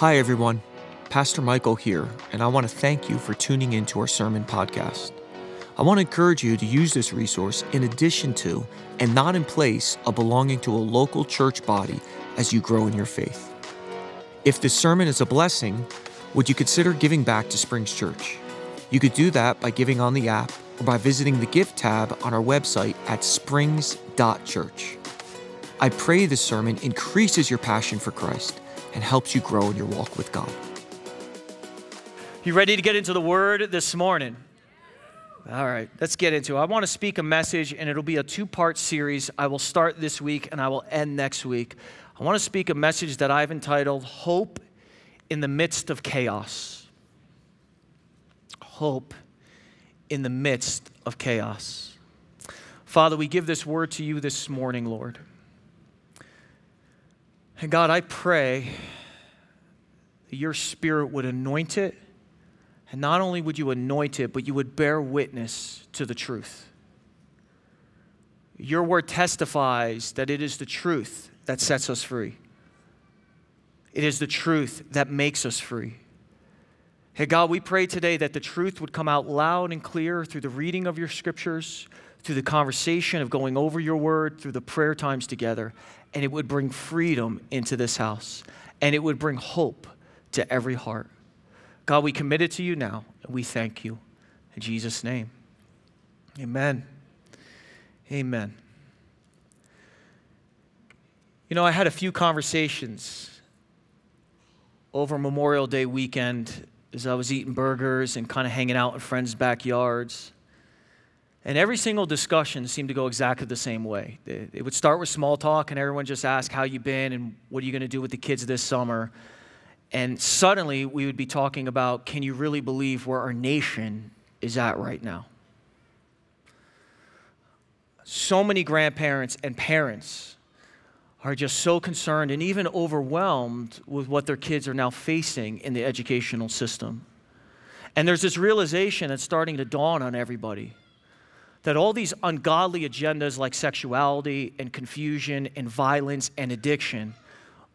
Hi, everyone. Pastor Michael here, and I want to thank you for tuning into our sermon podcast. I want to encourage you to use this resource in addition to, and not in place of belonging to a local church body as you grow in your faith. If this sermon is a blessing, would you consider giving back to Springs Church? You could do that by giving on the app or by visiting the Gift tab on our website at springs.church. I pray this sermon increases your passion for Christ and helps you grow in your walk with God. You ready to get into the word this morning? All right, let's get into it. I want to speak a message, and it'll be a two part series. I will start this week and I will end next week. I want to speak a message that I've entitled Hope in the Midst of Chaos. Hope in the midst of chaos. Father, we give this word to you this morning, Lord. And God, I pray that your spirit would anoint it. And not only would you anoint it, but you would bear witness to the truth. Your word testifies that it is the truth that sets us free. It is the truth that makes us free. Hey, God, we pray today that the truth would come out loud and clear through the reading of your scriptures, through the conversation of going over your word, through the prayer times together, and it would bring freedom into this house, and it would bring hope to every heart. God, we commit it to you now, and we thank you. In Jesus' name, amen. Amen. You know, I had a few conversations over Memorial Day weekend as I was eating burgers and kind of hanging out in friends' backyards. And every single discussion seemed to go exactly the same way. It would start with small talk, and everyone just asked, How you been? and what are you going to do with the kids this summer? And suddenly we would be talking about, Can you really believe where our nation is at right now? So many grandparents and parents are just so concerned and even overwhelmed with what their kids are now facing in the educational system. And there's this realization that's starting to dawn on everybody that all these ungodly agendas like sexuality and confusion and violence and addiction,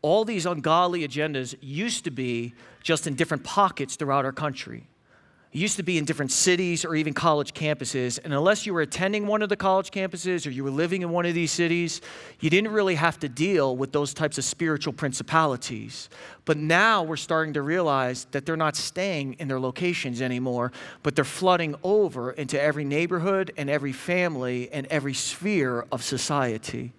all these ungodly agendas used to be just in different pockets throughout our country. Used to be in different cities or even college campuses. And unless you were attending one of the college campuses or you were living in one of these cities, you didn't really have to deal with those types of spiritual principalities. But now we're starting to realize that they're not staying in their locations anymore, but they're flooding over into every neighborhood and every family and every sphere of society.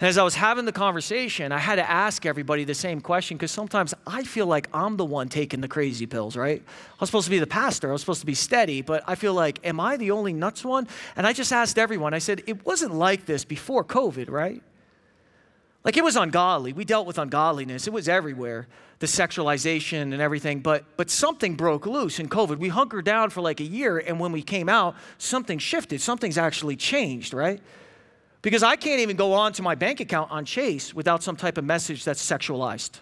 And as I was having the conversation, I had to ask everybody the same question because sometimes I feel like I'm the one taking the crazy pills, right? I was supposed to be the pastor, I was supposed to be steady, but I feel like, am I the only nuts one? And I just asked everyone, I said, it wasn't like this before COVID, right? Like it was ungodly. We dealt with ungodliness. It was everywhere, the sexualization and everything. But but something broke loose in COVID. We hunkered down for like a year, and when we came out, something shifted. Something's actually changed, right? Because I can't even go on to my bank account on Chase without some type of message that's sexualized.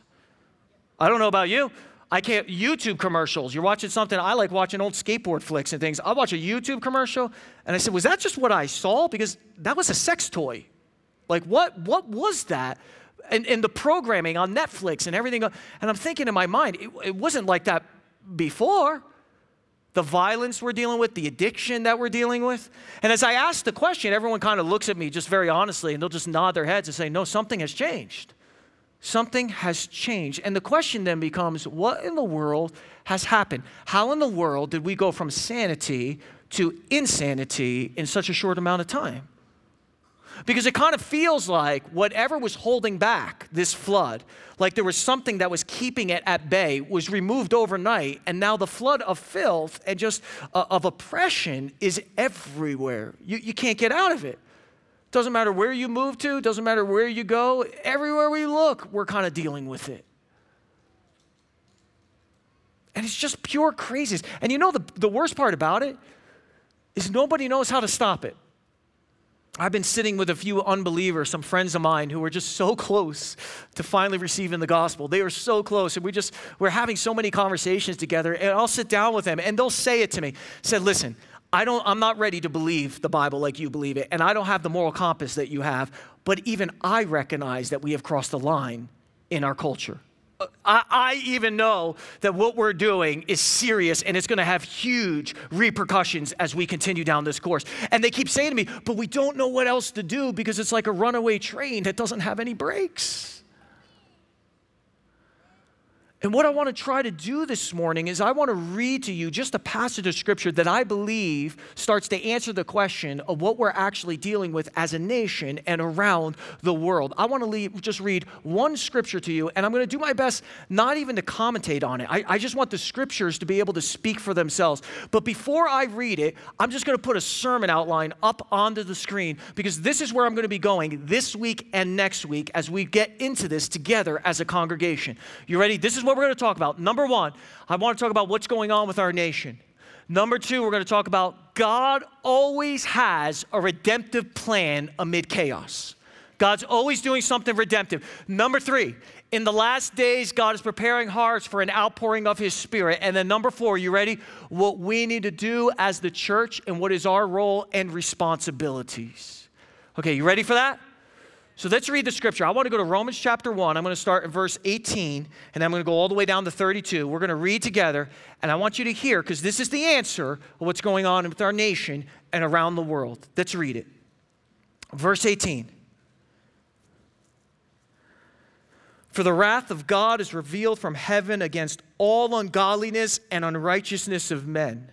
I don't know about you. I can't, YouTube commercials. You're watching something, I like watching old skateboard flicks and things. I watch a YouTube commercial and I said, Was that just what I saw? Because that was a sex toy. Like, what, what was that? And, and the programming on Netflix and everything. And I'm thinking in my mind, it, it wasn't like that before the violence we're dealing with, the addiction that we're dealing with. And as I ask the question, everyone kind of looks at me just very honestly and they'll just nod their heads and say, No, something has changed. Something has changed. And the question then becomes, What in the world has happened? How in the world did we go from sanity to insanity in such a short amount of time? Because it kind of feels like whatever was holding back this flood, like there was something that was keeping it at bay, was removed overnight, and now the flood of filth and just uh, of oppression is everywhere. You, you can't get out of it. Doesn't matter where you move to, doesn't matter where you go, everywhere we look, we're kind of dealing with it. And it's just pure craziness. And you know the, the worst part about it is nobody knows how to stop it. I've been sitting with a few unbelievers, some friends of mine who were just so close to finally receiving the gospel. They were so close, and we just we're having so many conversations together. And I'll sit down with them, and they'll say it to me. Said, "Listen, I don't. I'm not ready to believe the Bible like you believe it, and I don't have the moral compass that you have. But even I recognize that we have crossed the line in our culture. I, I, even know that what we're doing is serious and it's going to have huge repercussions as we continue down this course. And they keep saying to me, but we don't know what else to do because it's like a runaway train that doesn't have any brakes. And what I want to try to do this morning is I want to read to you just a passage of scripture that I believe starts to answer the question of what we're actually dealing with as a nation and around the world. I want to leave, just read one scripture to you, and I'm going to do my best not even to commentate on it. I, I just want the scriptures to be able to speak for themselves. But before I read it, I'm just going to put a sermon outline up onto the screen because this is where I'm going to be going this week and next week as we get into this together as a congregation. You ready? This is what we're going to talk about. Number one, I want to talk about what's going on with our nation. Number two, we're going to talk about God always has a redemptive plan amid chaos. God's always doing something redemptive. Number three, in the last days, God is preparing hearts for an outpouring of His Spirit. And then number four, you ready? What we need to do as the church and what is our role and responsibilities. Okay, you ready for that? So let's read the scripture. I want to go to Romans chapter 1. I'm going to start in verse 18, and I'm going to go all the way down to 32. We're going to read together, and I want you to hear, because this is the answer of what's going on with our nation and around the world. Let's read it. Verse 18. For the wrath of God is revealed from heaven against all ungodliness and unrighteousness of men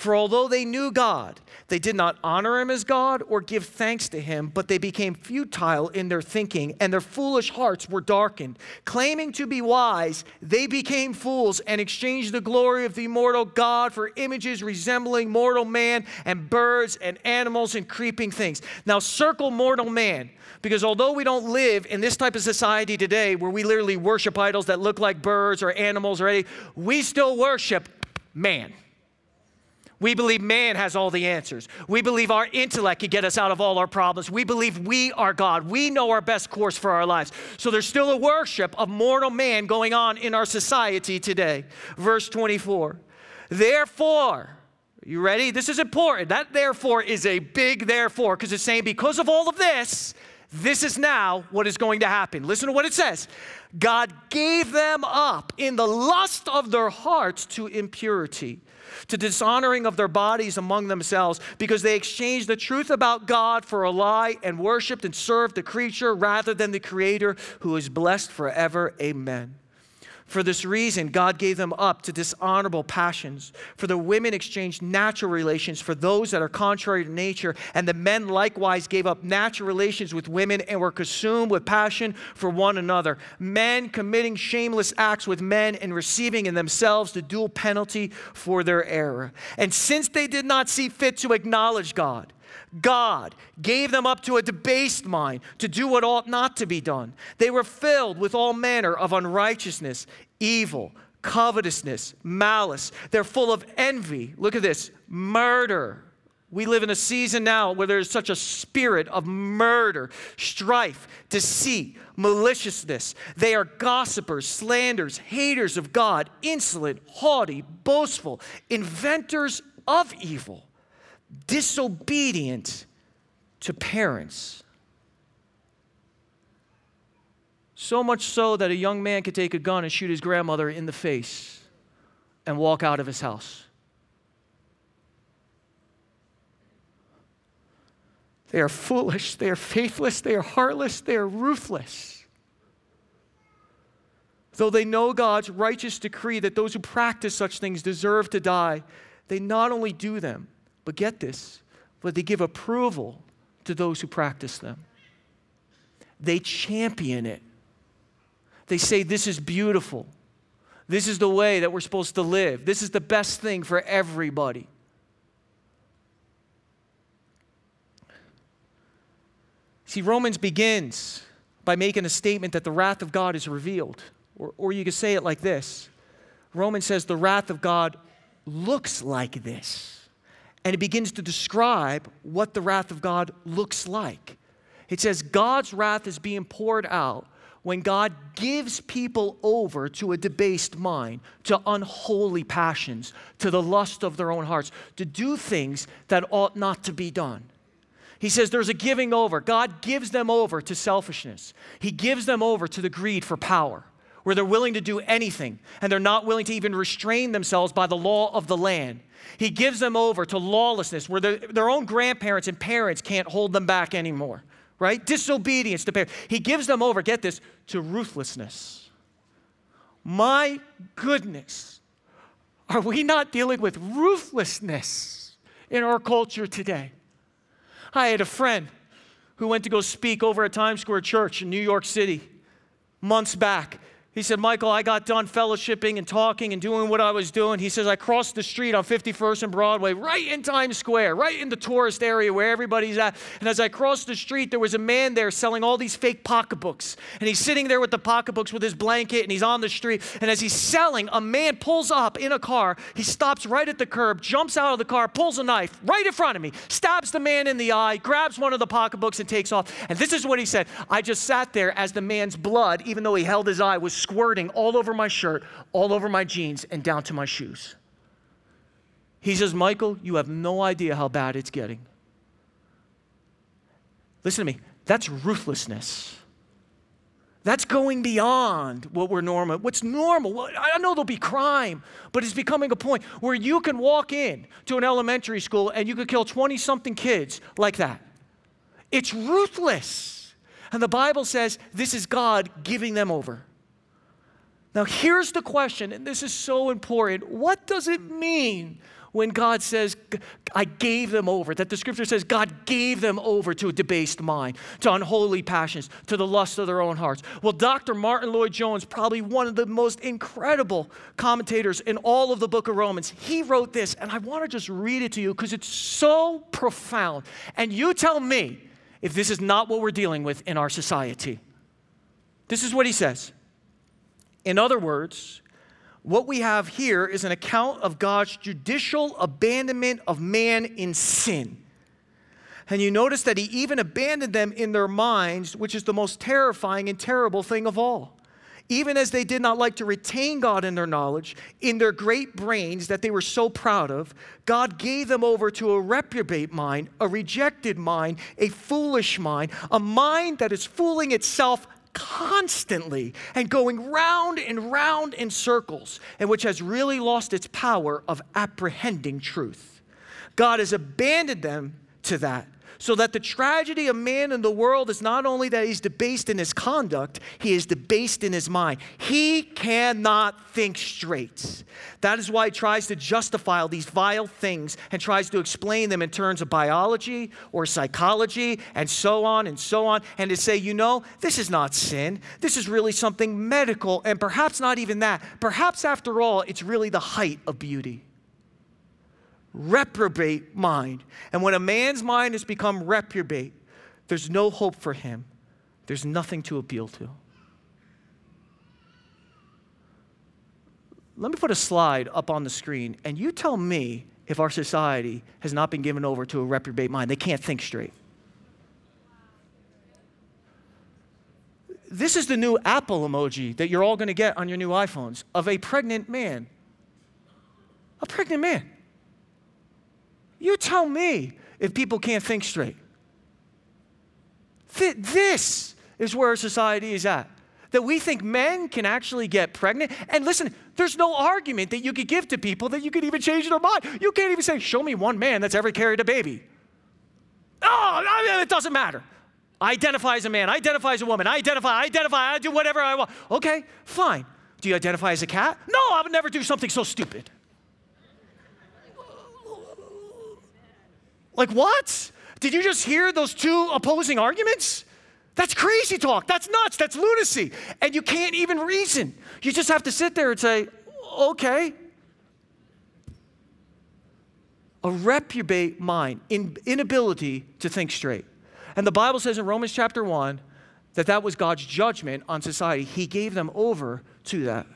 For although they knew God, they did not honor him as God or give thanks to him, but they became futile in their thinking, and their foolish hearts were darkened. Claiming to be wise, they became fools and exchanged the glory of the immortal God for images resembling mortal man and birds and animals and creeping things. Now, circle mortal man. Because although we don't live in this type of society today where we literally worship idols that look like birds or animals or anything, we still worship man. We believe man has all the answers. We believe our intellect can get us out of all our problems. We believe we are God. We know our best course for our lives. So there's still a worship of mortal man going on in our society today. Verse 24. Therefore, you ready? This is important. That therefore is a big therefore because it's saying because of all of this, this is now what is going to happen. Listen to what it says God gave them up in the lust of their hearts to impurity to dishonoring of their bodies among themselves, because they exchanged the truth about God for a lie and worshiped and served the creature rather than the Creator who is blessed forever. Amen. For this reason, God gave them up to dishonorable passions. For the women exchanged natural relations for those that are contrary to nature, and the men likewise gave up natural relations with women and were consumed with passion for one another. Men committing shameless acts with men and receiving in themselves the dual penalty for their error. And since they did not see fit to acknowledge God, God gave them up to a debased mind to do what ought not to be done. They were filled with all manner of unrighteousness, evil, covetousness, malice. They're full of envy. Look at this murder. We live in a season now where there's such a spirit of murder, strife, deceit, maliciousness. They are gossipers, slanders, haters of God, insolent, haughty, boastful, inventors of evil disobedient to parents. So much so that a young man could take a gun and shoot his grandmother in the face and walk out of his house. They are foolish, they are faithless, they are heartless, they are ruthless. Though they know God's righteous decree that those who practice such things deserve to die, they not only do them, but get this, but they give approval to those who practice them. They champion it. They say, This is beautiful. This is the way that we're supposed to live. This is the best thing for everybody. See, Romans begins by making a statement that the wrath of God is revealed. Or, or you could say it like this Romans says, The wrath of God looks like this. And it begins to describe what the wrath of God looks like. It says God's wrath is being poured out when God gives people over to a debased mind, to unholy passions, to the lust of their own hearts, to do things that ought not to be done. He says there's a giving over. God gives them over to selfishness, He gives them over to the greed for power, where they're willing to do anything and they're not willing to even restrain themselves by the law of the land. He gives them over to lawlessness, where their own grandparents and parents can't hold them back anymore right? Disobedience to parents. He gives them over, get this, to ruthlessness. My goodness, are we not dealing with ruthlessness in our culture today? I had a friend who went to go speak over at Times Square Church in New York City months back. He said, Michael, I got done fellowshipping and talking and doing what I was doing. He says, I crossed the street on 51st and Broadway, right in Times Square, right in the tourist area where everybody's at. And as I crossed the street, there was a man there selling all these fake pocketbooks. And he's sitting there with the pocketbooks with his blanket and he's on the street. And as he's selling, a man pulls up in a car. He stops right at the curb, jumps out of the car, pulls a knife right in front of me, stabs the man in the eye, grabs one of the pocketbooks and takes off. And this is what he said I just sat there as the man's blood, even though he held his eye, was squirting all over my shirt, all over my jeans, and down to my shoes. He says, Michael, you have no idea how bad it's getting. Listen to me, that's ruthlessness. That's going beyond what we're normal. What's normal? I know there'll be crime, but it's becoming a point where you can walk in to an elementary school and you could kill 20 something kids like that. It's ruthless. And the Bible says this is God giving them over. Now, here's the question, and this is so important. What does it mean when God says, I gave them over? That the scripture says God gave them over to a debased mind, to unholy passions, to the lust of their own hearts. Well, Dr. Martyn Lloyd-Jones, probably one of the most incredible commentators in all of the book of Romans, he wrote this, and I want to just read it to you because it's so profound. And you tell me if this is not what we're dealing with in our society. This is what he says. In other words, what we have here is an account of God's judicial abandonment of man in sin. And you notice that he even abandoned them in their minds, which is the most terrifying and terrible thing of all. Even as they did not like to retain God in their knowledge, in their great brains that they were so proud of, God gave them over to a reprobate mind, a rejected mind, a foolish mind, a mind that is fooling itself constantly and going round and round in circles, and which has really lost its power of apprehending truth. God has abandoned them to that so that the tragedy of man in the world is not only that he's debased in his conduct, he is debased in his mind. He cannot think straight. That is why he tries to justify all these vile things and tries to explain them in terms of biology or psychology and so on and so on, and to say, you know, this is not sin. This is really something medical, and perhaps not even that. Perhaps, after all, it's really the height of beauty reprobate mind. And when a man's mind has become reprobate, there's no hope for him, there's nothing to appeal to. Let me put a slide up on the screen, and you tell me if our society has not been given over to a reprobate mind. They can't think straight. This is the new Apple emoji that you're all going to get on your new iPhones of a pregnant man. A pregnant man. You tell me if people can't think straight. This is where society is at. That we think men can actually get pregnant. And listen, there's no argument that you could give to people that you could even change their mind. You can't even say, Show me one man that's ever carried a baby. Oh, it doesn't matter. I identify as a man, I identify as a woman, I identify, I identify, I do whatever I want. Okay, fine. Do you identify as a cat? No, I would never do something so stupid. Like, what? Did you just hear those two opposing arguments? That's crazy talk. That's nuts. That's lunacy. And you can't even reason. You just have to sit there and say, okay. A reprobate mind, in, inability to think straight. And the Bible says in Romans chapter 1 that that was God's judgment on society. He gave them over to that.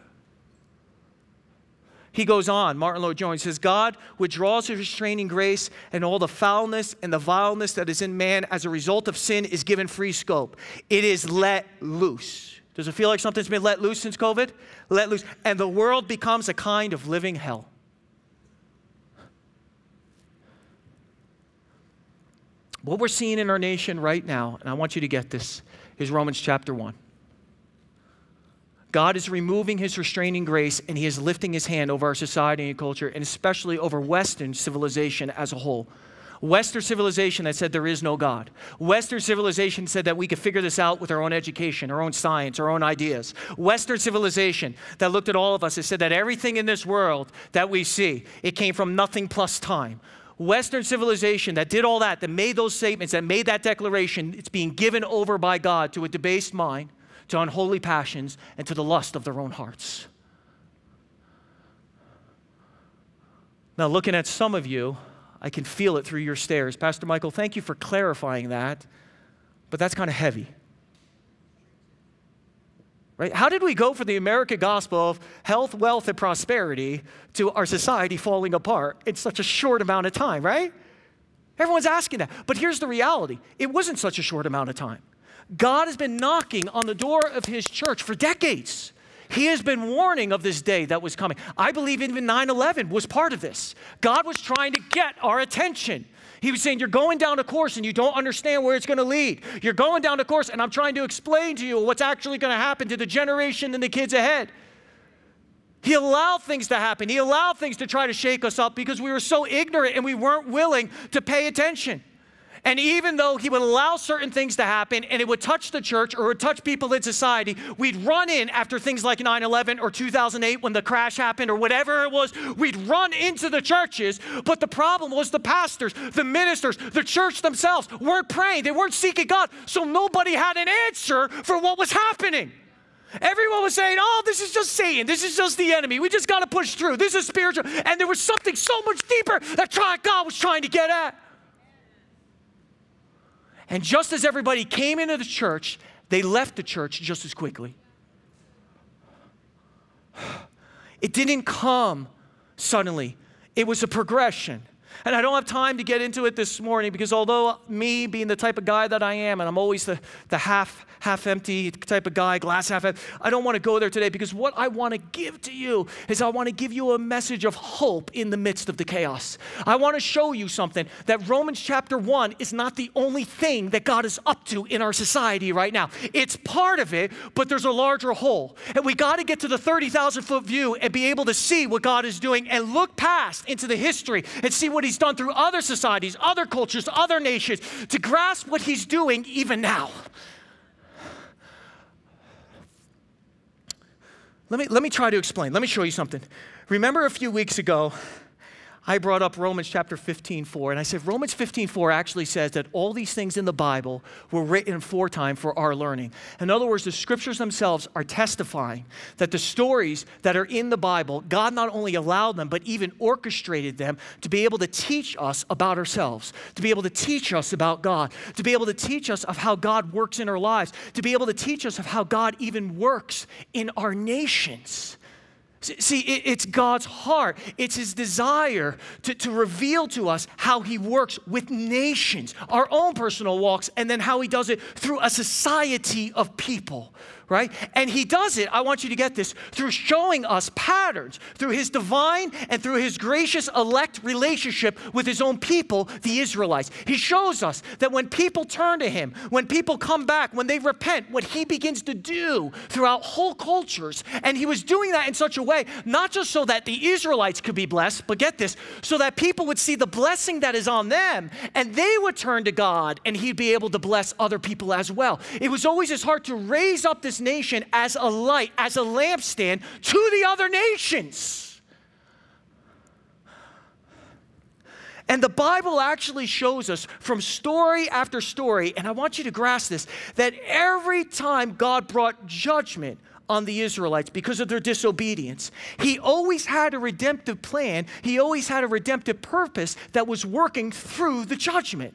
He goes on, Martyn Lloyd-Jones says, God withdraws his restraining grace, and all the foulness and the vileness that is in man as a result of sin is given free scope. It is let loose. Does it feel like something's been let loose since COVID? Let loose. And the world becomes a kind of living hell. What we're seeing in our nation right now, and I want you to get this, is Romans chapter 1. God is removing his restraining grace and he is lifting his hand over our society and culture, and especially over Western civilization as a whole. Western civilization that said there is no God. Western civilization said that we could figure this out with our own education, our own science, our own ideas. Western civilization that looked at all of us and said that everything in this world that we see, it came from nothing plus time. Western civilization that did all that, that made those statements, that made that declaration, it's being given over by God to a debased mind to unholy passions, and to the lust of their own hearts. Now, looking at some of you, I can feel it through your stares. Pastor Michael, thank you for clarifying that, but that's kind of heavy. Right? How did we go from the American gospel of health, wealth, and prosperity to our society falling apart in such a short amount of time, right? Everyone's asking that. But here's the reality it wasn't such a short amount of time. God has been knocking on the door of his church for decades. He has been warning of this day that was coming. I believe even 9 11 was part of this. God was trying to get our attention. He was saying, You're going down a course and you don't understand where it's going to lead. You're going down a course, and I'm trying to explain to you what's actually going to happen to the generation and the kids ahead. He allowed things to happen. He allowed things to try to shake us up because we were so ignorant and we weren't willing to pay attention. And even though he would allow certain things to happen and it would touch the church or would touch people in society, we'd run in after things like 9 11 or 2008 when the crash happened or whatever it was. We'd run into the churches. But the problem was the pastors, the ministers, the church themselves weren't praying, they weren't seeking God. So nobody had an answer for what was happening. Everyone was saying, oh, this is just Satan. This is just the enemy. We just got to push through. This is spiritual. And there was something so much deeper that God was trying to get at. And just as everybody came into the church, they left the church just as quickly. It didn't come suddenly, it was a progression. And I don't have time to get into it this morning because although me being the type of guy that I am, and I'm always the, the half, half empty type of guy, glass half empty, I don't want to go there today because what I want to give to you is I want to give you a message of hope in the midst of the chaos. I want to show you something that Romans chapter 1 is not the only thing that God is up to in our society right now. It's part of it, but there's a larger whole. And we got to get to the 30,000 foot view and be able to see what God is doing and look past into the history and see what He's done through other societies, other cultures, other nations to grasp what He's doing even now. Let me, let me try to explain. Let me show you something. Remember a few weeks ago, I brought up Romans chapter 15, 4, and I said Romans 15, 4 actually says that all these things in the Bible were written for time for our learning. In other words, the scriptures themselves are testifying that the stories that are in the Bible, God not only allowed them, but even orchestrated them to be able to teach us about ourselves, to be able to teach us about God, to be able to teach us of how God works in our lives, to be able to teach us of how God even works in our nations. See, it's God's heart, it's His desire to, to reveal to us how He works with nations, our own personal walks, and then how He does it through a society of people right? And he does it, I want you to get this, through showing us patterns, through his divine and through his gracious elect relationship with his own people, the Israelites. He shows us that when people turn to him, when people come back, when they repent, what he begins to do throughout whole cultures. And he was doing that in such a way, not just so that the Israelites could be blessed, but get this, so that people would see the blessing that is on them and they would turn to God and he'd be able to bless other people as well. It was always his heart to raise up this nation as a light, as a lampstand to the other nations. And the Bible actually shows us from story after story, and I want you to grasp this, that every time God brought judgment on the Israelites because of their disobedience, He always had a redemptive plan, He always had a redemptive purpose that was working through the judgment.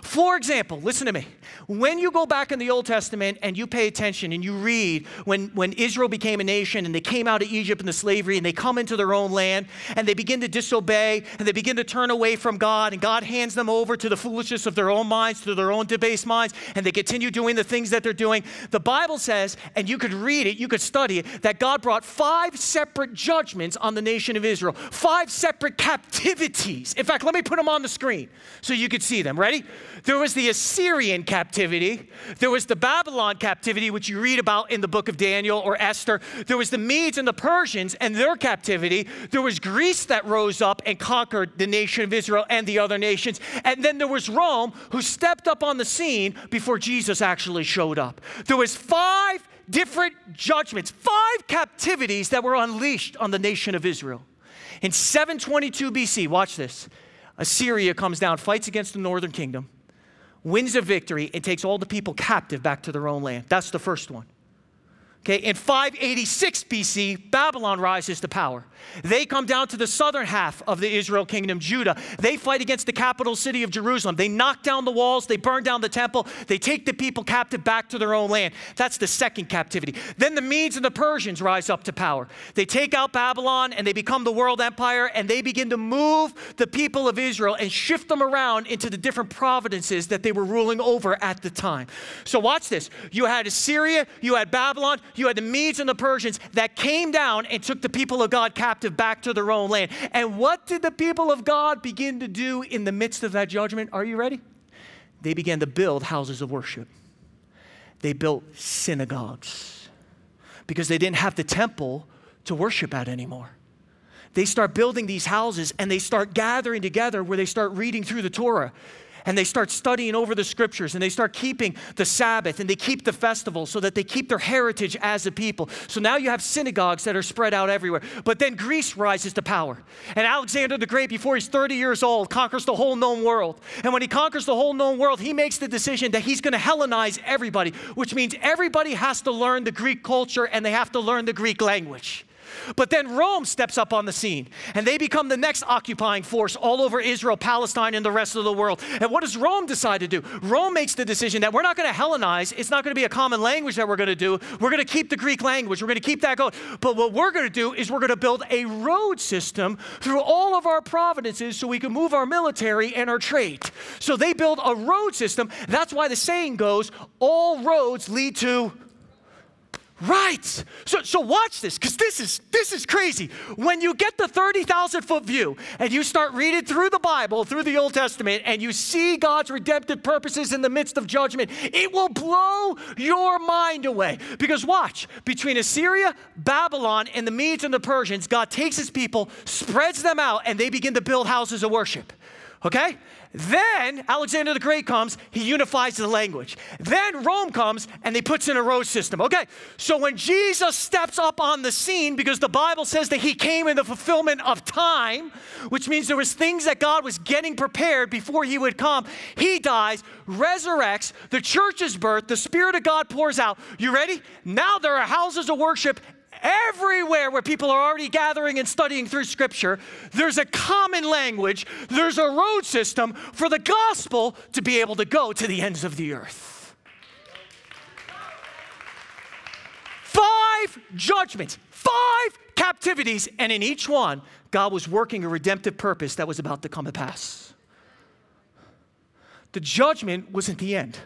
For example, listen to me. When you go back in the Old Testament and you pay attention and you read when, when Israel became a nation and they came out of Egypt in the slavery and they come into their own land and they begin to disobey and they begin to turn away from God and God hands them over to the foolishness of their own minds, to their own debased minds, and they continue doing the things that they're doing. The Bible says, and you could read it, you could study it, that God brought five separate judgments on the nation of Israel, five separate captivities. In fact, let me put them on the screen so you could see them. Ready? There was the Assyrian captivity, there was the Babylon captivity, which you read about in the book of Daniel or Esther. There was the Medes and the Persians and their captivity. There was Greece that rose up and conquered the nation of Israel and the other nations. And then there was Rome who stepped up on the scene before Jesus actually showed up. There was five different judgments, five captivities that were unleashed on the nation of Israel. In 722 BC, watch this. Assyria comes down, fights against the northern kingdom wins a victory, and takes all the people captive back to their own land. That's the first one. Okay, in 586 BC, Babylon rises to power. They come down to the southern half of the Israel kingdom, Judah. They fight against the capital city of Jerusalem. They knock down the walls, they burn down the temple, they take the people captive back to their own land. That's the second captivity. Then the Medes and the Persians rise up to power. They take out Babylon and they become the world empire and they begin to move the people of Israel and shift them around into the different provinces that they were ruling over at the time. So watch this. You had Assyria, you had Babylon, you had the Medes and the Persians that came down and took the people of God captive back to their own land. And what did the people of God begin to do in the midst of that judgment? Are you ready? They began to build houses of worship. They built synagogues because they didn't have the temple to worship at anymore they start building these houses and they start gathering together where they start reading through the Torah and they start studying over the scriptures and they start keeping the Sabbath and they keep the festival so that they keep their heritage as a people. So now you have synagogues that are spread out everywhere. But then Greece rises to power. And Alexander the Great, before he's 30 years old, conquers the whole known world. And when he conquers the whole known world, he makes the decision that he's going to Hellenize everybody, which means everybody has to learn the Greek culture and they have to learn the Greek language. But then Rome steps up on the scene and they become the next occupying force all over Israel, Palestine, and the rest of the world. And what does Rome decide to do? Rome makes the decision that we're not going to Hellenize. It's not going to be a common language that we're going to do. We're going to keep the Greek language. We're going to keep that going. But what we're going to do is we're going to build a road system through all of our provinces so we can move our military and our trade. So they build a road system. That's why the saying goes all roads lead to Right. So, so watch this, because this is this is crazy. When you get the 30,000 foot view and you start reading through the Bible, through the Old Testament, and you see God's redemptive purposes in the midst of judgment, it will blow your mind away. Because watch, between Assyria, Babylon, and the Medes and the Persians, God takes his people, spreads them out, and they begin to build houses of worship. Okay? Then Alexander the Great comes, he unifies the language. Then Rome comes and they puts in a road system. Okay, so when Jesus steps up on the scene, because the Bible says that he came in the fulfillment of time, which means there was things that God was getting prepared before he would come. He dies, resurrects, the church is birthed, the Spirit of God pours out. You ready? Now there are houses of worship everywhere where people are already gathering and studying through Scripture, there's a common language, there's a road system for the gospel to be able to go to the ends of the earth. Five judgments, five captivities, and in each one, God was working a redemptive purpose that was about to come to pass. The judgment wasn't the end.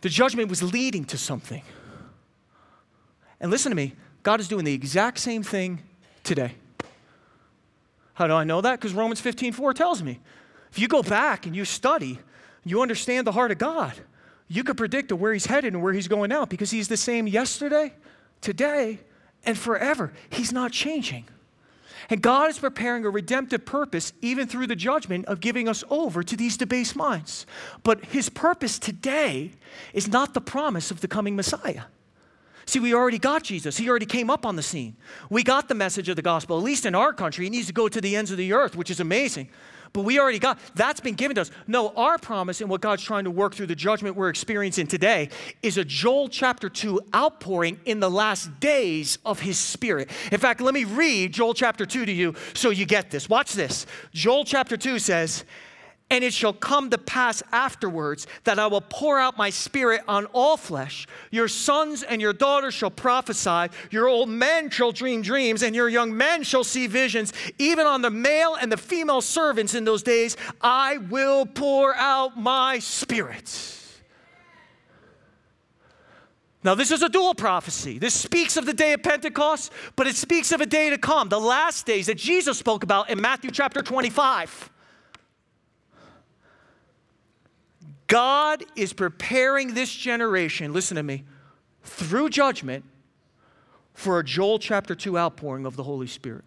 The judgment was leading to something. And listen to me, God is doing the exact same thing today. How do I know that? Because Romans 15 4 tells me. If you go back and you study, you understand the heart of God, you could predict where he's headed and where he's going now because he's the same yesterday, today, and forever. He's not changing. And God is preparing a redemptive purpose even through the judgment of giving us over to these debased minds. But his purpose today is not the promise of the coming Messiah. See, we already got Jesus. He already came up on the scene. We got the message of the gospel, at least in our country. He needs to go to the ends of the earth, which is amazing. But we already got that's been given to us. No, our promise and what God's trying to work through the judgment we're experiencing today is a Joel chapter 2 outpouring in the last days of his spirit. In fact, let me read Joel chapter 2 to you so you get this. Watch this. Joel chapter 2 says, And it shall come to pass afterwards that I will pour out my spirit on all flesh. Your sons and your daughters shall prophesy, your old men shall dream dreams, and your young men shall see visions. Even on the male and the female servants in those days, I will pour out my spirit. Now, this is a dual prophecy. This speaks of the day of Pentecost, but it speaks of a day to come, the last days that Jesus spoke about in Matthew chapter 25. God is preparing this generation, listen to me, through judgment for a Joel chapter 2 outpouring of the Holy Spirit.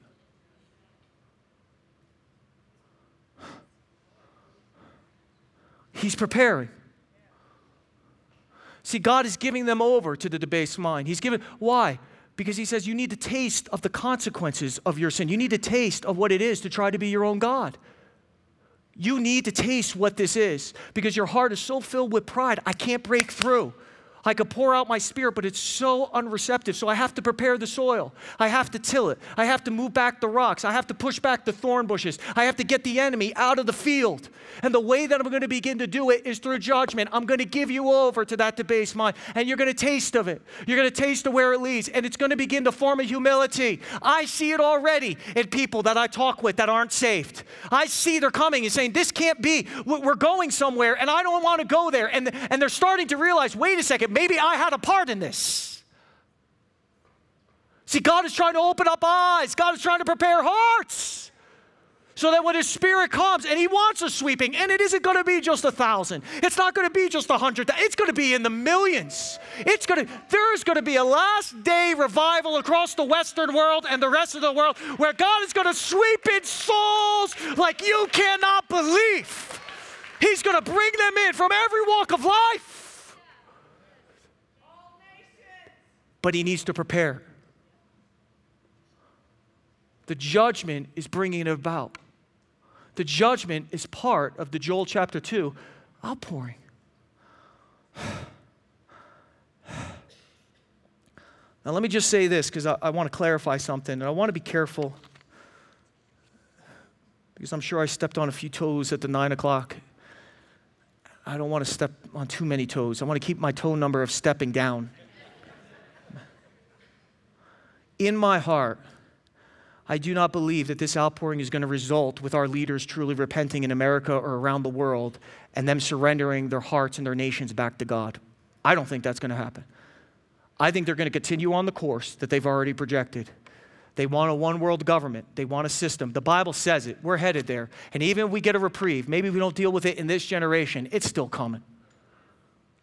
He's preparing. See, God is giving them over to the debased mind. He's giving, why? Because He says you need to taste of the consequences of your sin. You need to taste of what it is to try to be your own God. You need to taste what this is because your heart is so filled with pride, I can't break through. I could pour out my spirit, but it's so unreceptive. So I have to prepare the soil. I have to till it. I have to move back the rocks. I have to push back the thorn bushes. I have to get the enemy out of the field. And the way that I'm going to begin to do it is through judgment. I'm going to give you over to that debased mind, and you're going to taste of it. You're going to taste of where it leads, and it's going to begin to form a humility. I see it already in people that I talk with that aren't saved. I see they're coming and saying, This can't be. We're going somewhere, and I don't want to go there. And, and they're starting to realize, wait a second, maybe I had a part in this. See, God is trying to open up eyes, God is trying to prepare hearts. So that when his spirit comes and he wants a sweeping, and it isn't going to be just a thousand, it's not going to be just a hundred, it's going to be in the millions. It's going to, there's going to be a last day revival across the Western world and the rest of the world where God is going to sweep in souls like you cannot believe. He's going to bring them in from every walk of life. But he needs to prepare. The judgment is bringing it about. The judgment is part of the Joel chapter 2 outpouring. Now, let me just say this because I, I want to clarify something, and I want to be careful because I'm sure I stepped on a few toes at the nine o'clock. I don't want to step on too many toes. I want to keep my toe number of stepping down in my heart, I do not believe that this outpouring is going to result with our leaders truly repenting in America or around the world and them surrendering their hearts and their nations back to God. I don't think that's going to happen. I think they're going to continue on the course that they've already projected. They want a one world government. They want a system. The Bible says it. We're headed there. And even if we get a reprieve, maybe we don't deal with it in this generation, it's still coming.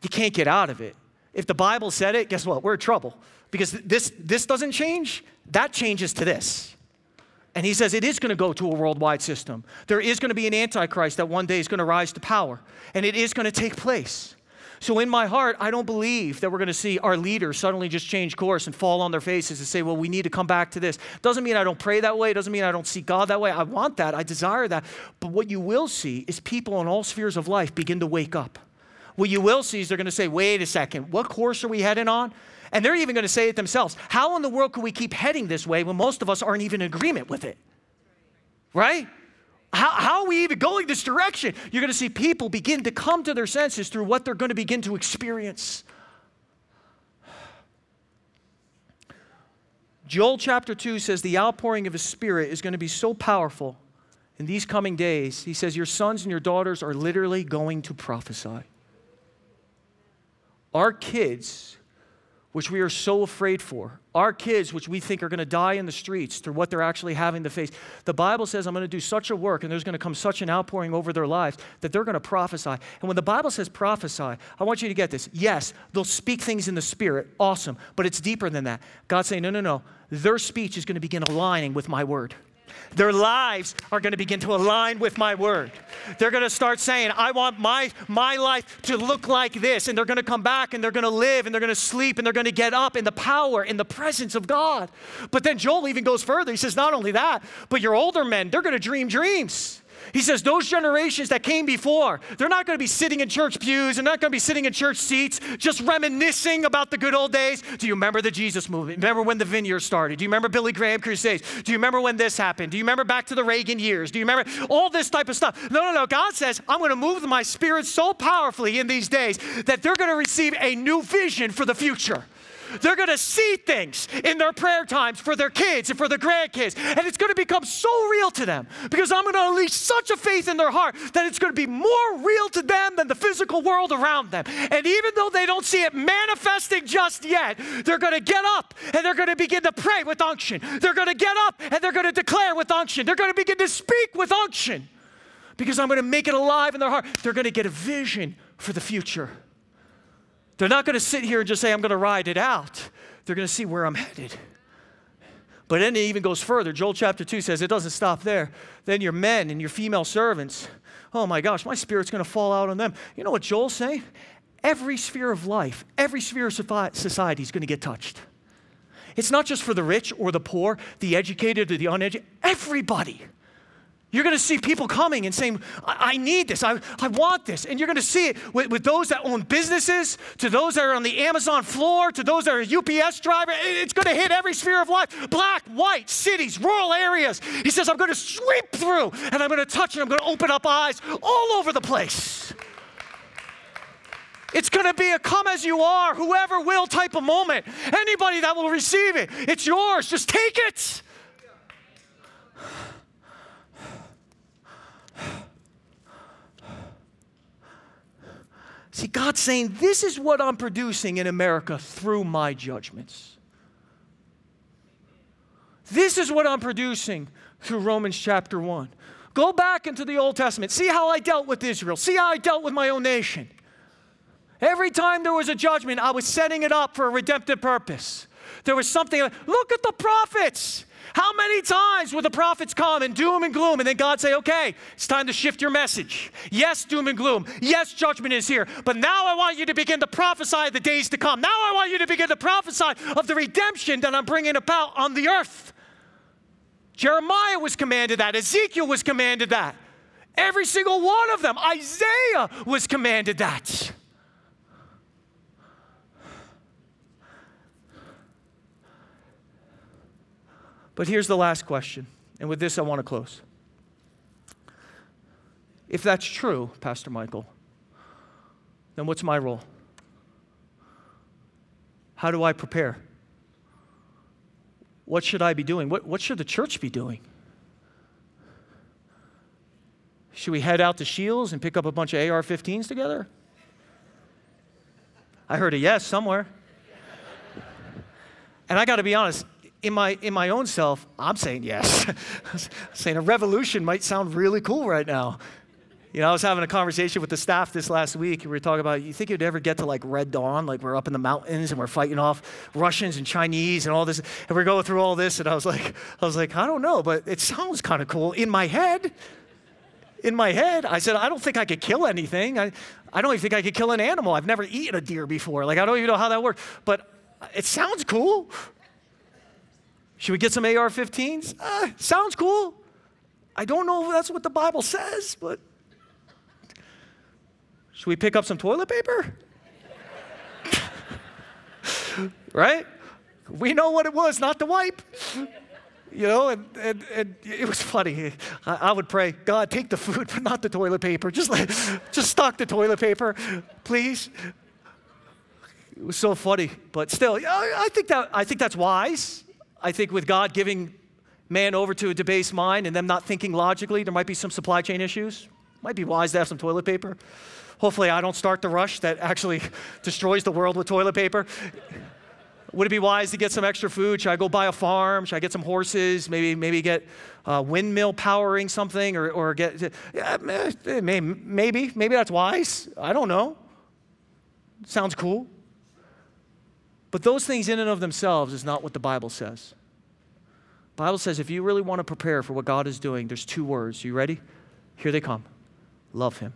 You can't get out of it. If the Bible said it, guess what? We're in trouble. Because this, this doesn't change, that changes to this. And he says it is going to go to a worldwide system. There is going to be an antichrist that one day is going to rise to power, and it is going to take place. So, in my heart, I don't believe that we're going to see our leaders suddenly just change course and fall on their faces and say, well, we need to come back to this. Doesn't mean I don't pray that way. Doesn't mean I don't see God that way. I want that. I desire that. But what you will see is people in all spheres of life begin to wake up. What you will see is they're going to say, wait a second, what course are we heading on? And they're even going to say it themselves. How in the world can we keep heading this way when most of us aren't even in agreement with it? Right? How, how are we even going this direction? You're going to see people begin to come to their senses through what they're going to begin to experience. Joel chapter 2 says the outpouring of his spirit is going to be so powerful in these coming days. He says, Your sons and your daughters are literally going to prophesy. Our kids which we are so afraid for, our kids, which we think are going to die in the streets through what they're actually having to face. The Bible says, I'm going to do such a work and there's going to come such an outpouring over their lives that they're going to prophesy. And when the Bible says prophesy, I want you to get this. Yes, they'll speak things in the Spirit, awesome, but it's deeper than that. God's saying, no, no, no. Their speech is going to begin aligning with my word. Their lives are going to begin to align with my word. They're going to start saying, I want my, my life to look like this. And they're going to come back and they're going to live and they're going to sleep and they're going to get up in the power, in the presence of God. But then Joel even goes further. He says, Not only that, but your older men, they're going to dream dreams. He says those generations that came before, they're not going to be sitting in church pews, they're not going to be sitting in church seats, just reminiscing about the good old days. Do you remember the Jesus movement? Remember when the vineyard started? Do you remember Billy Graham crusades? Do you remember when this happened? Do you remember back to the Reagan years? Do you remember all this type of stuff? No, no, no. God says, I'm going to move my spirit so powerfully in these days that they're going to receive a new vision for the future. They're going to see things in their prayer times for their kids and for their grandkids. And it's going to become so real to them because I'm going to unleash such a faith in their heart that it's going to be more real to them than the physical world around them. And even though they don't see it manifesting just yet, they're going to get up and they're going to begin to pray with unction. They're going to get up and they're going to declare with unction. They're going to begin to speak with unction because I'm going to make it alive in their heart. They're going to get a vision for the future. They're not going to sit here and just say, I'm going to ride it out. They're going to see where I'm headed. But then it even goes further. Joel chapter 2 says it doesn't stop there. Then your men and your female servants, oh my gosh, my spirit's going to fall out on them. You know what Joel's saying? Every sphere of life, every sphere of society is going to get touched. It's not just for the rich or the poor, the educated or the uneducated, everybody. You're going to see people coming and saying, I, I need this, I, I want this. And you're going to see it with, with those that own businesses, to those that are on the Amazon floor, to those that are a UPS driver. It's going to hit every sphere of life black, white, cities, rural areas. He says, I'm going to sweep through and I'm going to touch and I'm going to open up eyes all over the place. It's going to be a come as you are, whoever will type of moment. Anybody that will receive it, it's yours. Just take it. See, God's saying, This is what I'm producing in America through my judgments. This is what I'm producing through Romans chapter 1. Go back into the Old Testament. See how I dealt with Israel. See how I dealt with my own nation. Every time there was a judgment, I was setting it up for a redemptive purpose. There was something, look at the prophets. How many times will the prophets come and doom and gloom, and then God say, okay, it's time to shift your message? Yes, doom and gloom. Yes, judgment is here. But now I want you to begin to prophesy the days to come. Now I want you to begin to prophesy of the redemption that I'm bringing about on the earth. Jeremiah was commanded that, Ezekiel was commanded that. Every single one of them, Isaiah was commanded that. But here's the last question, and with this I want to close. If that's true, Pastor Michael, then what's my role? How do I prepare? What should I be doing? What, what should the church be doing? Should we head out to Scheels and pick up a bunch of AR 15s together? I heard a yes somewhere. And I got to be honest, in my in my own self, I'm saying yes. saying a revolution might sound really cool right now. You know, I was having a conversation with the staff this last week, we were talking about, you think you'd ever get to like Red Dawn, like we're up in the mountains and we're fighting off Russians and Chinese and all this, and we're going through all this, and I was like, I was like, I don't know, but it sounds kind of cool in my head. In my head, I said, I don't think I could kill anything. I, I don't even think I could kill an animal. I've never eaten a deer before. Like, I don't even know how that works, but it sounds cool. Should we get some AR 15s? Uh, sounds cool. I don't know if that's what the Bible says, but should we pick up some toilet paper? right? We know what it was, not the wipe. You know, and, and, and it was funny. I, I, would pray, God, take the food, but not the toilet paper. Just, let, just stock the toilet paper, please. It was so funny, but still, I, I think that I think that's wise. I think with God giving man over to a debased mind and them not thinking logically, there might be some supply chain issues. Might be wise to have some toilet paper. Hopefully, I don't start the rush that actually destroys the world with toilet paper. Would it be wise to get some extra food? Should I go buy a farm? Should I get some horses? Maybe, maybe get uh, windmill powering something, or, or get yeah, maybe, maybe, maybe that's wise. I don't know. Sounds cool. But those things in and of themselves is not what the Bible says. The Bible says if you really want to prepare for what God is doing, there's two words. You ready? Here they come. Love him.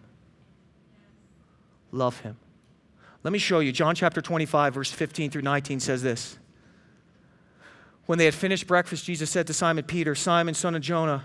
Love him. Let me show you. John chapter 25, verse 15 through 19 says this. When they had finished breakfast, Jesus said to Simon Peter, Simon, son of Jonah,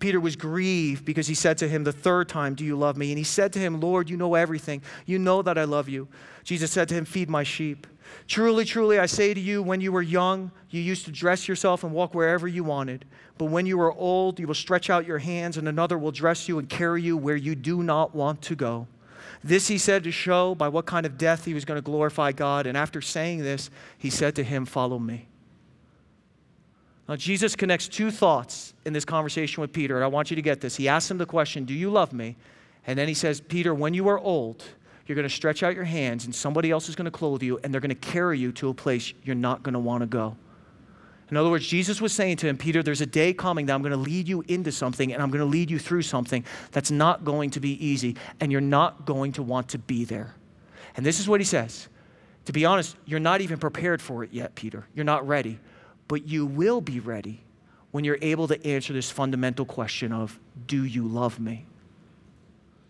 Peter was grieved because he said to him the third time, Do you love me? And he said to him, Lord, you know everything. You know that I love you. Jesus said to him, Feed my sheep. Truly, truly, I say to you, when you were young, you used to dress yourself and walk wherever you wanted. But when you are old, you will stretch out your hands, and another will dress you and carry you where you do not want to go. This he said to show by what kind of death he was going to glorify God. And after saying this, he said to him, Follow me. Now, Jesus connects two thoughts in this conversation with Peter, and I want you to get this. He asks him the question, Do you love me? And then he says, Peter, when you are old, you're going to stretch out your hands, and somebody else is going to clothe you, and they're going to carry you to a place you're not going to want to go. In other words, Jesus was saying to him, Peter, there's a day coming that I'm going to lead you into something and I'm going to lead you through something that's not going to be easy and you're not going to want to be there. And this is what he says. To be honest, you're not even prepared for it yet, Peter. You're not ready. But you will be ready when you're able to answer this fundamental question of, Do you love me?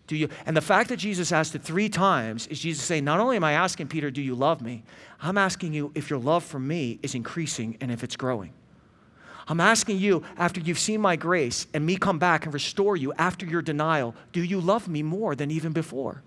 Do you? And the fact that Jesus asked it three times is Jesus saying, Not only am I asking Peter, Do you love me? I'm asking you if your love for me is increasing and if it's growing. I'm asking you, after you've seen my grace and me come back and restore you after your denial, do you love me more than even before?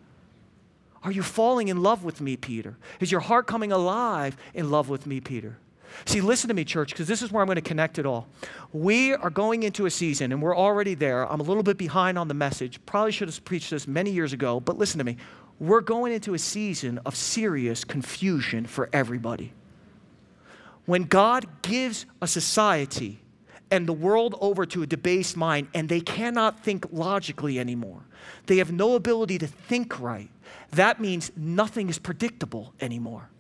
Are you falling in love with me, Peter? Is your heart coming alive in love with me, Peter? See, listen to me, church, because this is where I'm going to connect it all. We are going into a season, and we're already there. I'm a little bit behind on the message. Probably should have preached this many years ago, but listen to me. We're going into a season of serious confusion for everybody. When God gives a society and the world over to a debased mind, and they cannot think logically anymore, they have no ability to think right, that means nothing is predictable anymore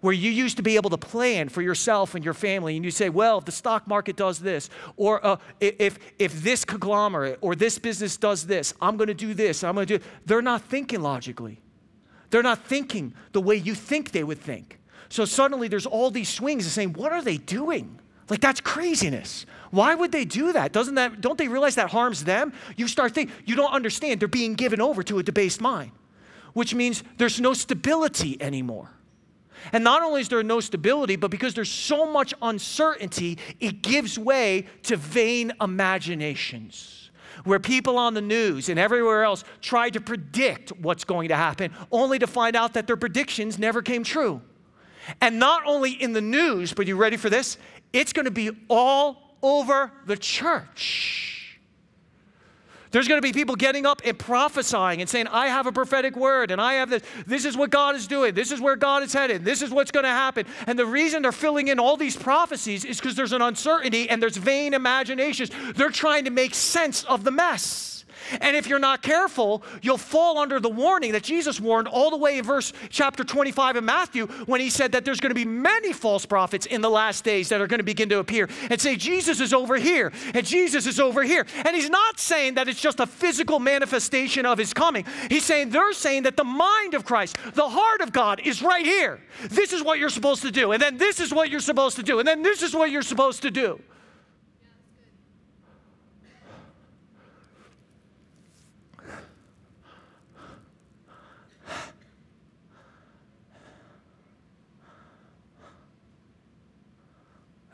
where you used to be able to plan for yourself and your family, and you say, well, if the stock market does this, or uh, if, if this conglomerate or this business does this, I'm going to do this, I'm going to do They're not thinking logically. They're not thinking the way you think they would think. So suddenly there's all these swings and saying, what are they doing? Like that's craziness. Why would they do that? Doesn't that don't they realize that harms them? You start thinking, you don't understand they're being given over to a debased mind, which means there's no stability anymore. And not only is there no stability, but because there's so much uncertainty, it gives way to vain imaginations. Where people on the news and everywhere else try to predict what's going to happen, only to find out that their predictions never came true. And not only in the news, but you ready for this? It's going to be all over the church. There's going to be people getting up and prophesying and saying, I have a prophetic word and I have this. This is what God is doing. This is where God is headed. This is what's going to happen. And the reason they're filling in all these prophecies is because there's an uncertainty and there's vain imaginations. They're trying to make sense of the mess. And if you're not careful, you'll fall under the warning that Jesus warned all the way in verse chapter 25 of Matthew when he said that there's going to be many false prophets in the last days that are going to begin to appear and say, Jesus is over here and Jesus is over here. And he's not saying that it's just a physical manifestation of his coming. He's saying they're saying that the mind of Christ, the heart of God is right here. This is what you're supposed to do. And then this is what you're supposed to do. And then this is what you're supposed to do.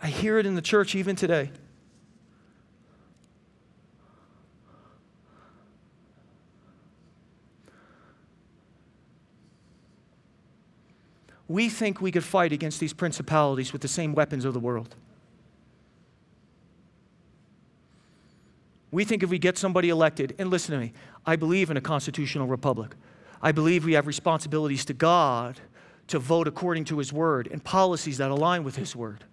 I hear it in the church even today. We think we could fight against these principalities with the same weapons of the world. We think if we get somebody elected, and listen to me, I believe in a constitutional republic. I believe we have responsibilities to God to vote according to His word and policies that align with His word.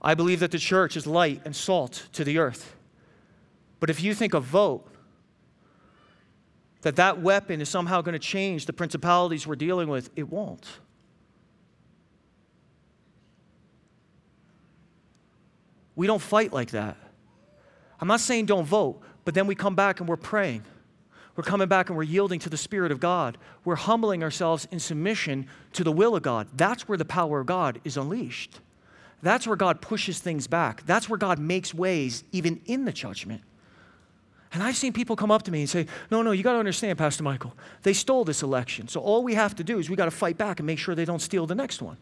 I believe that the church is light and salt to the earth. But if you think a vote, that that weapon is somehow going to change the principalities we're dealing with, it won't. We don't fight like that. I'm not saying don't vote, but then we come back and we're praying. We're coming back and we're yielding to the Spirit of God. We're humbling ourselves in submission to the will of God. That's where the power of God is unleashed. That's where God pushes things back. That's where God makes ways even in the judgment. And I've seen people come up to me and say, No, no, you got to understand, Pastor Michael, they stole this election. So all we have to do is we got to fight back and make sure they don't steal the next one.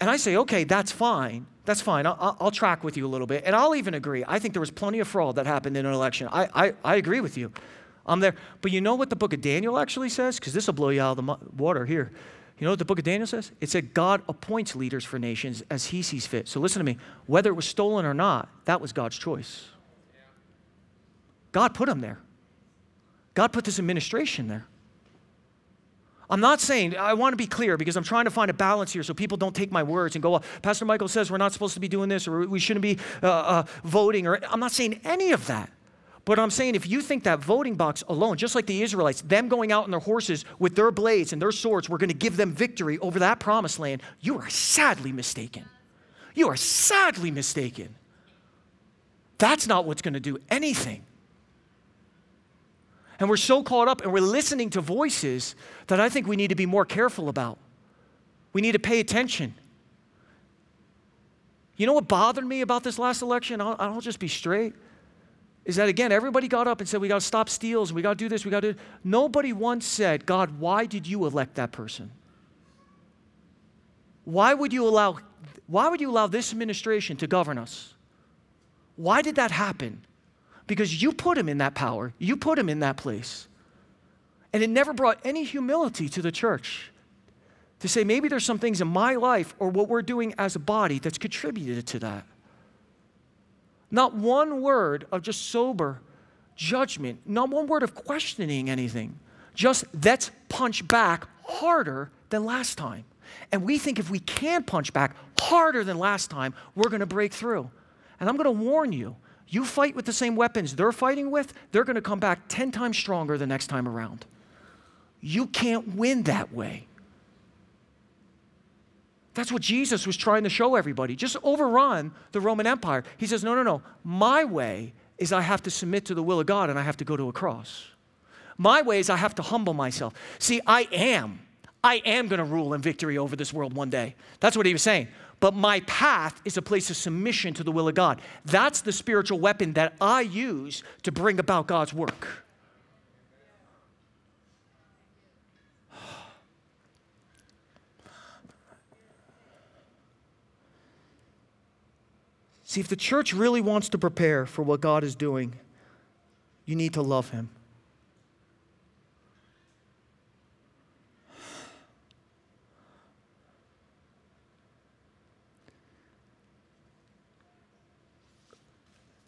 And I say, Okay, that's fine. That's fine. I'll, I'll track with you a little bit. And I'll even agree. I think there was plenty of fraud that happened in an election. I, I, I agree with you. I'm there. But you know what the book of Daniel actually says? Because this will blow you out of the water here. You know what the book of Daniel says? It said God appoints leaders for nations as he sees fit. So listen to me. Whether it was stolen or not, that was God's choice. God put them there. God put this administration there. I'm not saying, I want to be clear because I'm trying to find a balance here so people don't take my words and go, well, Pastor Michael says we're not supposed to be doing this or we shouldn't be uh, uh, voting. Or I'm not saying any of that. But I'm saying if you think that voting box alone, just like the Israelites, them going out on their horses with their blades and their swords, were going to give them victory over that promised land, you are sadly mistaken. You are sadly mistaken. That's not what's going to do anything. And we're so caught up and we're listening to voices that I think we need to be more careful about. We need to pay attention. You know what bothered me about this last election? I'll, I'll just be straight. Is that again, everybody got up and said, We got to stop steals, we got to do this, we got to do. Nobody once said, God, why did you elect that person? Why would you allow, why would you allow this administration to govern us? Why did that happen? because you put him in that power, you put him in that place. And it never brought any humility to the church to say maybe there's some things in my life or what we're doing as a body that's contributed to that. Not one word of just sober judgment, not one word of questioning anything. Just let's punch back harder than last time. And we think if we can punch back harder than last time, we're going to break through. And I'm going to warn you you fight with the same weapons they're fighting with, they're going to come back 10 times stronger the next time around. You can't win that way. That's what Jesus was trying to show everybody. Just overrun the Roman Empire. He says, No, no, no. My way is I have to submit to the will of God and I have to go to a cross. My way is I have to humble myself. See, I am. I am going to rule in victory over this world one day. That's what he was saying but my path is a place of submission to the will of God. That's the spiritual weapon that I use to bring about God's work. See, if the church really wants to prepare for what God is doing, you need to love Him.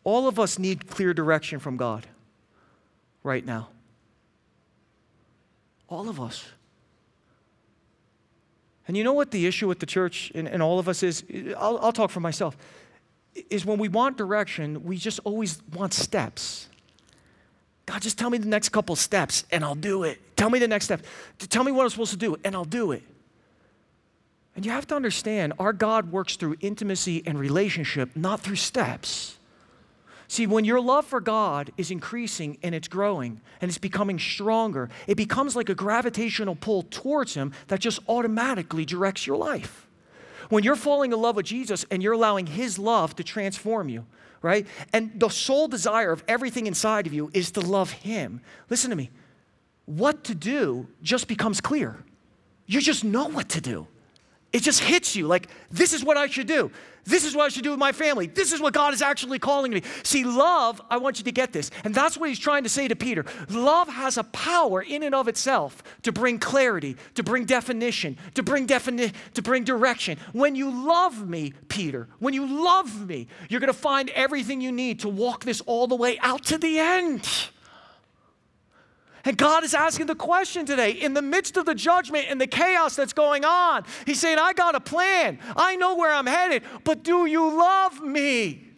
All of us need clear direction from God right now. All of us. And you know what the issue with the church and, and all of us is? I'll, I'll talk for myself. Is when we want direction, we just always want steps. God, just tell me the next couple steps and I'll do it. Tell me the next step. Tell me what I'm supposed to do and I'll do it. And you have to understand, our God works through intimacy and relationship, not through steps. See, when your love for God is increasing and it's growing and it's becoming stronger, it becomes like a gravitational pull towards Him that just automatically directs your life. When you're falling in love with Jesus and you're allowing His love to transform you, right? And the sole desire of everything inside of you is to love Him. Listen to me. What to do just becomes clear. You just know what to do. It just hits you like, this is what I should do. This is what I should do with my family. This is what God is actually calling me. See, love, I want you to get this. And that's what he's trying to say to Peter. Love has a power in and of itself to bring clarity, to bring definition, to bring defini- to bring direction. When you love me, Peter, when you love me, you're going to find everything you need to walk this all the way out to the end. And God is asking the question today in the midst of the judgment and the chaos that's going on. He's saying, I got a plan. I know where I'm headed, but do you love me?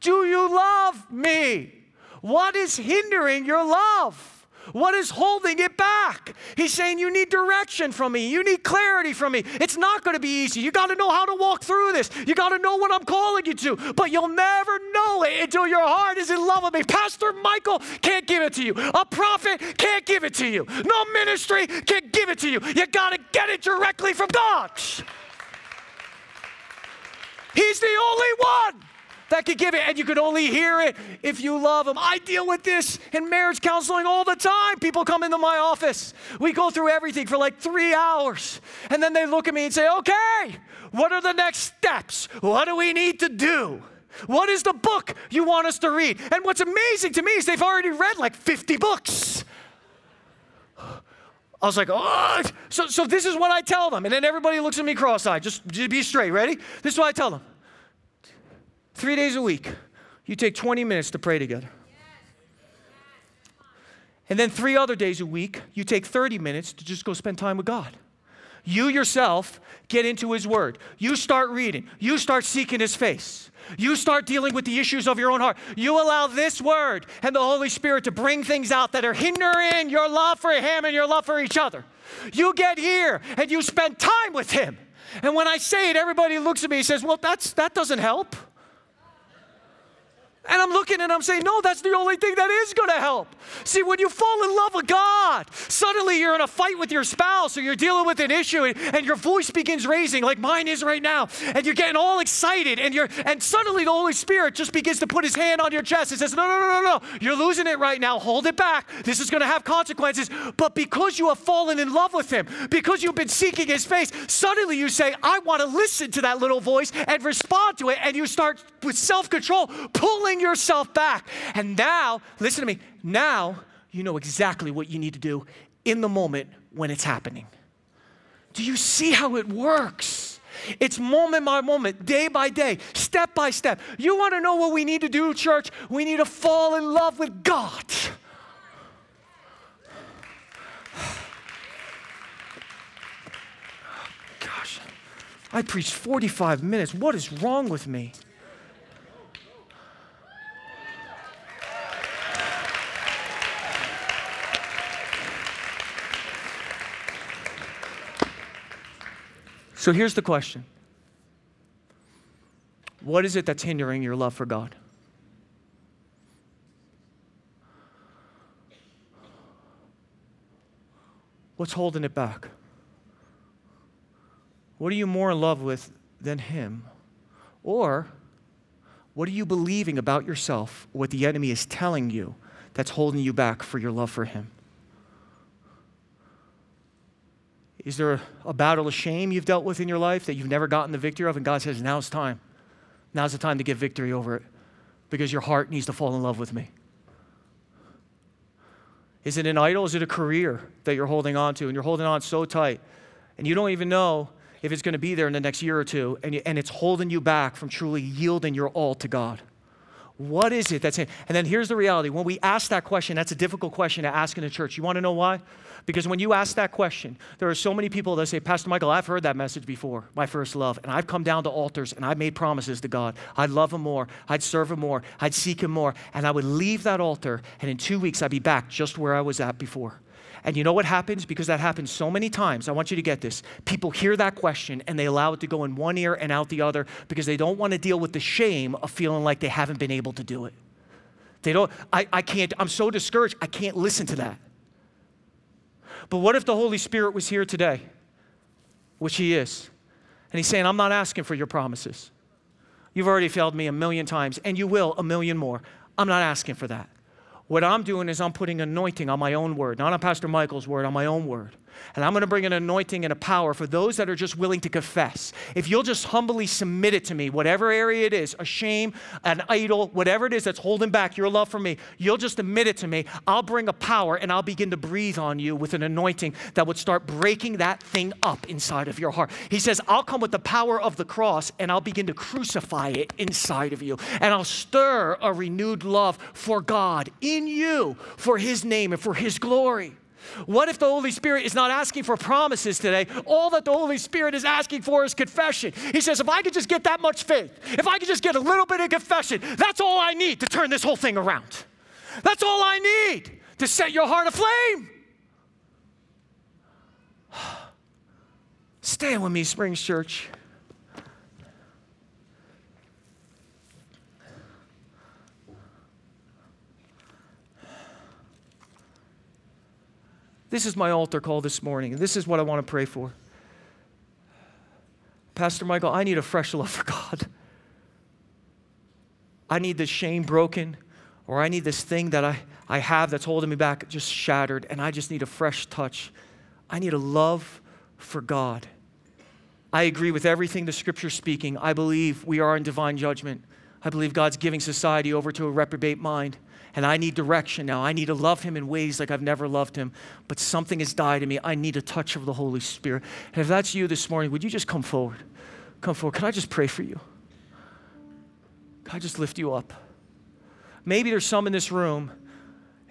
Do you love me? What is hindering your love? What is holding it back? He's saying, You need direction from me. You need clarity from me. It's not going to be easy. You got to know how to walk through this. You got to know what I'm calling you to, but you'll never know it until your heart is in love with me. Pastor Michael can't give it to you. A prophet can't give it to you. No ministry can give it to you. You got to get it directly from God. He's the only one that could give it, and you could only hear it if you love them. I deal with this in marriage counseling all the time. People come into my office. We go through everything for like three hours, and then they look at me and say, Okay, what are the next steps? What do we need to do? What is the book you want us to read? And what's amazing to me is they've already read like 50 books. I was like, oh, so, so this is what I tell them. And then everybody looks at me cross eyed. Just, just be straight. Ready? This is what I tell them. Three days a week, you take 20 minutes to pray together. And then three other days a week, you take 30 minutes to just go spend time with God. You yourself get into His Word. You start reading. You start seeking His face. You start dealing with the issues of your own heart. You allow this Word and the Holy Spirit to bring things out that are hindering your love for Him and your love for each other. You get here and you spend time with Him. And when I say it, everybody looks at me and says, Well, that's, that doesn't help. And I'm looking and I'm saying, no, that's the only thing that is going to help. See, when you fall in love with God, suddenly you're in a fight with your spouse or you're dealing with an issue and, and, your voice begins raising like mine is right now. And you're getting all excited and you're and suddenly the Holy Spirit just begins to put his hand on your chest and says, No, no, no, no, no. You're losing it right now. Hold it back. This is going to have consequences. But because you have fallen in love with him, because you've been seeking his face, suddenly you say, I want to listen to that little voice and respond to it. And you start with self-control, pulling pulling yourself back. And now, listen to me, now you know exactly what you need to do in the moment when it's happening. Do you see how it works? It's moment by moment, day by day, step by step. You want to know what we need to do, church? We need to fall in love with God. Gosh, I preached 45 minutes. What is wrong with me? So here's the question What is it that's hindering your love for God? What's holding it back? What are you more in love with than Him? Or what are you believing about yourself, what the enemy is telling you that's holding you back for your love for Him? Is there a battle of shame you've dealt with in your life that you've never gotten the victory of? And God says, now's time. Now's the time to get victory over it because your heart needs to fall in love with me. Is it an idol? Is it a career that you're holding on to and you're holding on so tight and you don't even know if it's going to be there in the next year or two and, you, and it's holding you back from truly yielding your all to God? What is it that's in? And then here's the reality. When we ask that question, that's a difficult question to ask in a church. You want to know why? Because when you ask that question, there are so many people that say, Pastor Michael, I've heard that message before, my first love. And I've come down to altars and I've made promises to God. I'd love him more. I'd serve him more. I'd seek him more. And I would leave that altar. And in two weeks, I'd be back just where I was at before. And you know what happens? Because that happens so many times. I want you to get this. People hear that question and they allow it to go in one ear and out the other because they don't want to deal with the shame of feeling like they haven't been able to do it. They don't, I, I can't, I'm so discouraged, I can't listen to that. But what if the Holy Spirit was here today, which He is, and He's saying, I'm not asking for your promises. You've already failed me a million times, and you will a million more. I'm not asking for that. What I'm doing is I'm putting anointing on my own word, not on Pastor Michael's word, on my own word. And I'm going to bring an anointing and a power for those that are just willing to confess. If you'll just humbly submit it to me, whatever area it is, a shame, an idol, whatever it is that's holding back your love for me, you'll just admit it to me. I'll bring a power and I'll begin to breathe on you with an anointing that would start breaking that thing up inside of your heart. He says, I'll come with the power of the cross and I'll begin to crucify it inside of you. And I'll stir a renewed love for God in you, for His name and for His glory. What if the Holy Spirit is not asking for promises today? All that the Holy Spirit is asking for is confession. He says, if I could just get that much faith, if I could just get a little bit of confession, that's all I need to turn this whole thing around. That's all I need to set your heart aflame. Stand with me, Springs Church. This is my altar call this morning, and this is what I want to pray for. Pastor Michael, I need a fresh love for God. I need this shame broken, or I need this thing that I, I have that's holding me back just shattered, and I just need a fresh touch. I need a love for God. I agree with everything the scripture's speaking. I believe we are in divine judgment. I believe God's giving society over to a reprobate mind. And I need direction now. I need to love him in ways like I've never loved him. But something has died in me. I need a touch of the Holy Spirit. And if that's you this morning, would you just come forward? Come forward. Can I just pray for you? Can I just lift you up? Maybe there's some in this room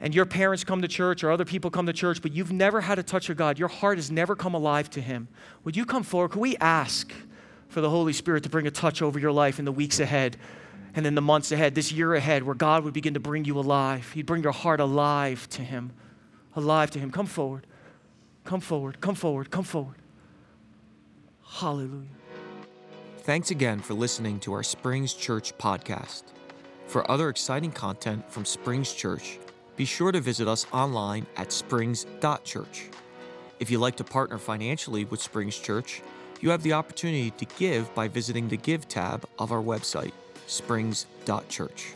and your parents come to church or other people come to church, but you've never had a touch of God. Your heart has never come alive to Him. Would you come forward? Could we ask for the Holy Spirit to bring a touch over your life in the weeks ahead and in the months ahead, this year ahead, where God would begin to bring you alive? He'd bring your heart alive to Him. Alive to Him. Come forward. Come forward. Come forward. Come forward. Hallelujah. Thanks again for listening to our Springs Church podcast. For other exciting content from Springs Church, be sure to visit us online at springs.church. If you'd like to partner financially with Springs Church, you have the opportunity to give by visiting the Give tab of our website, springs.church.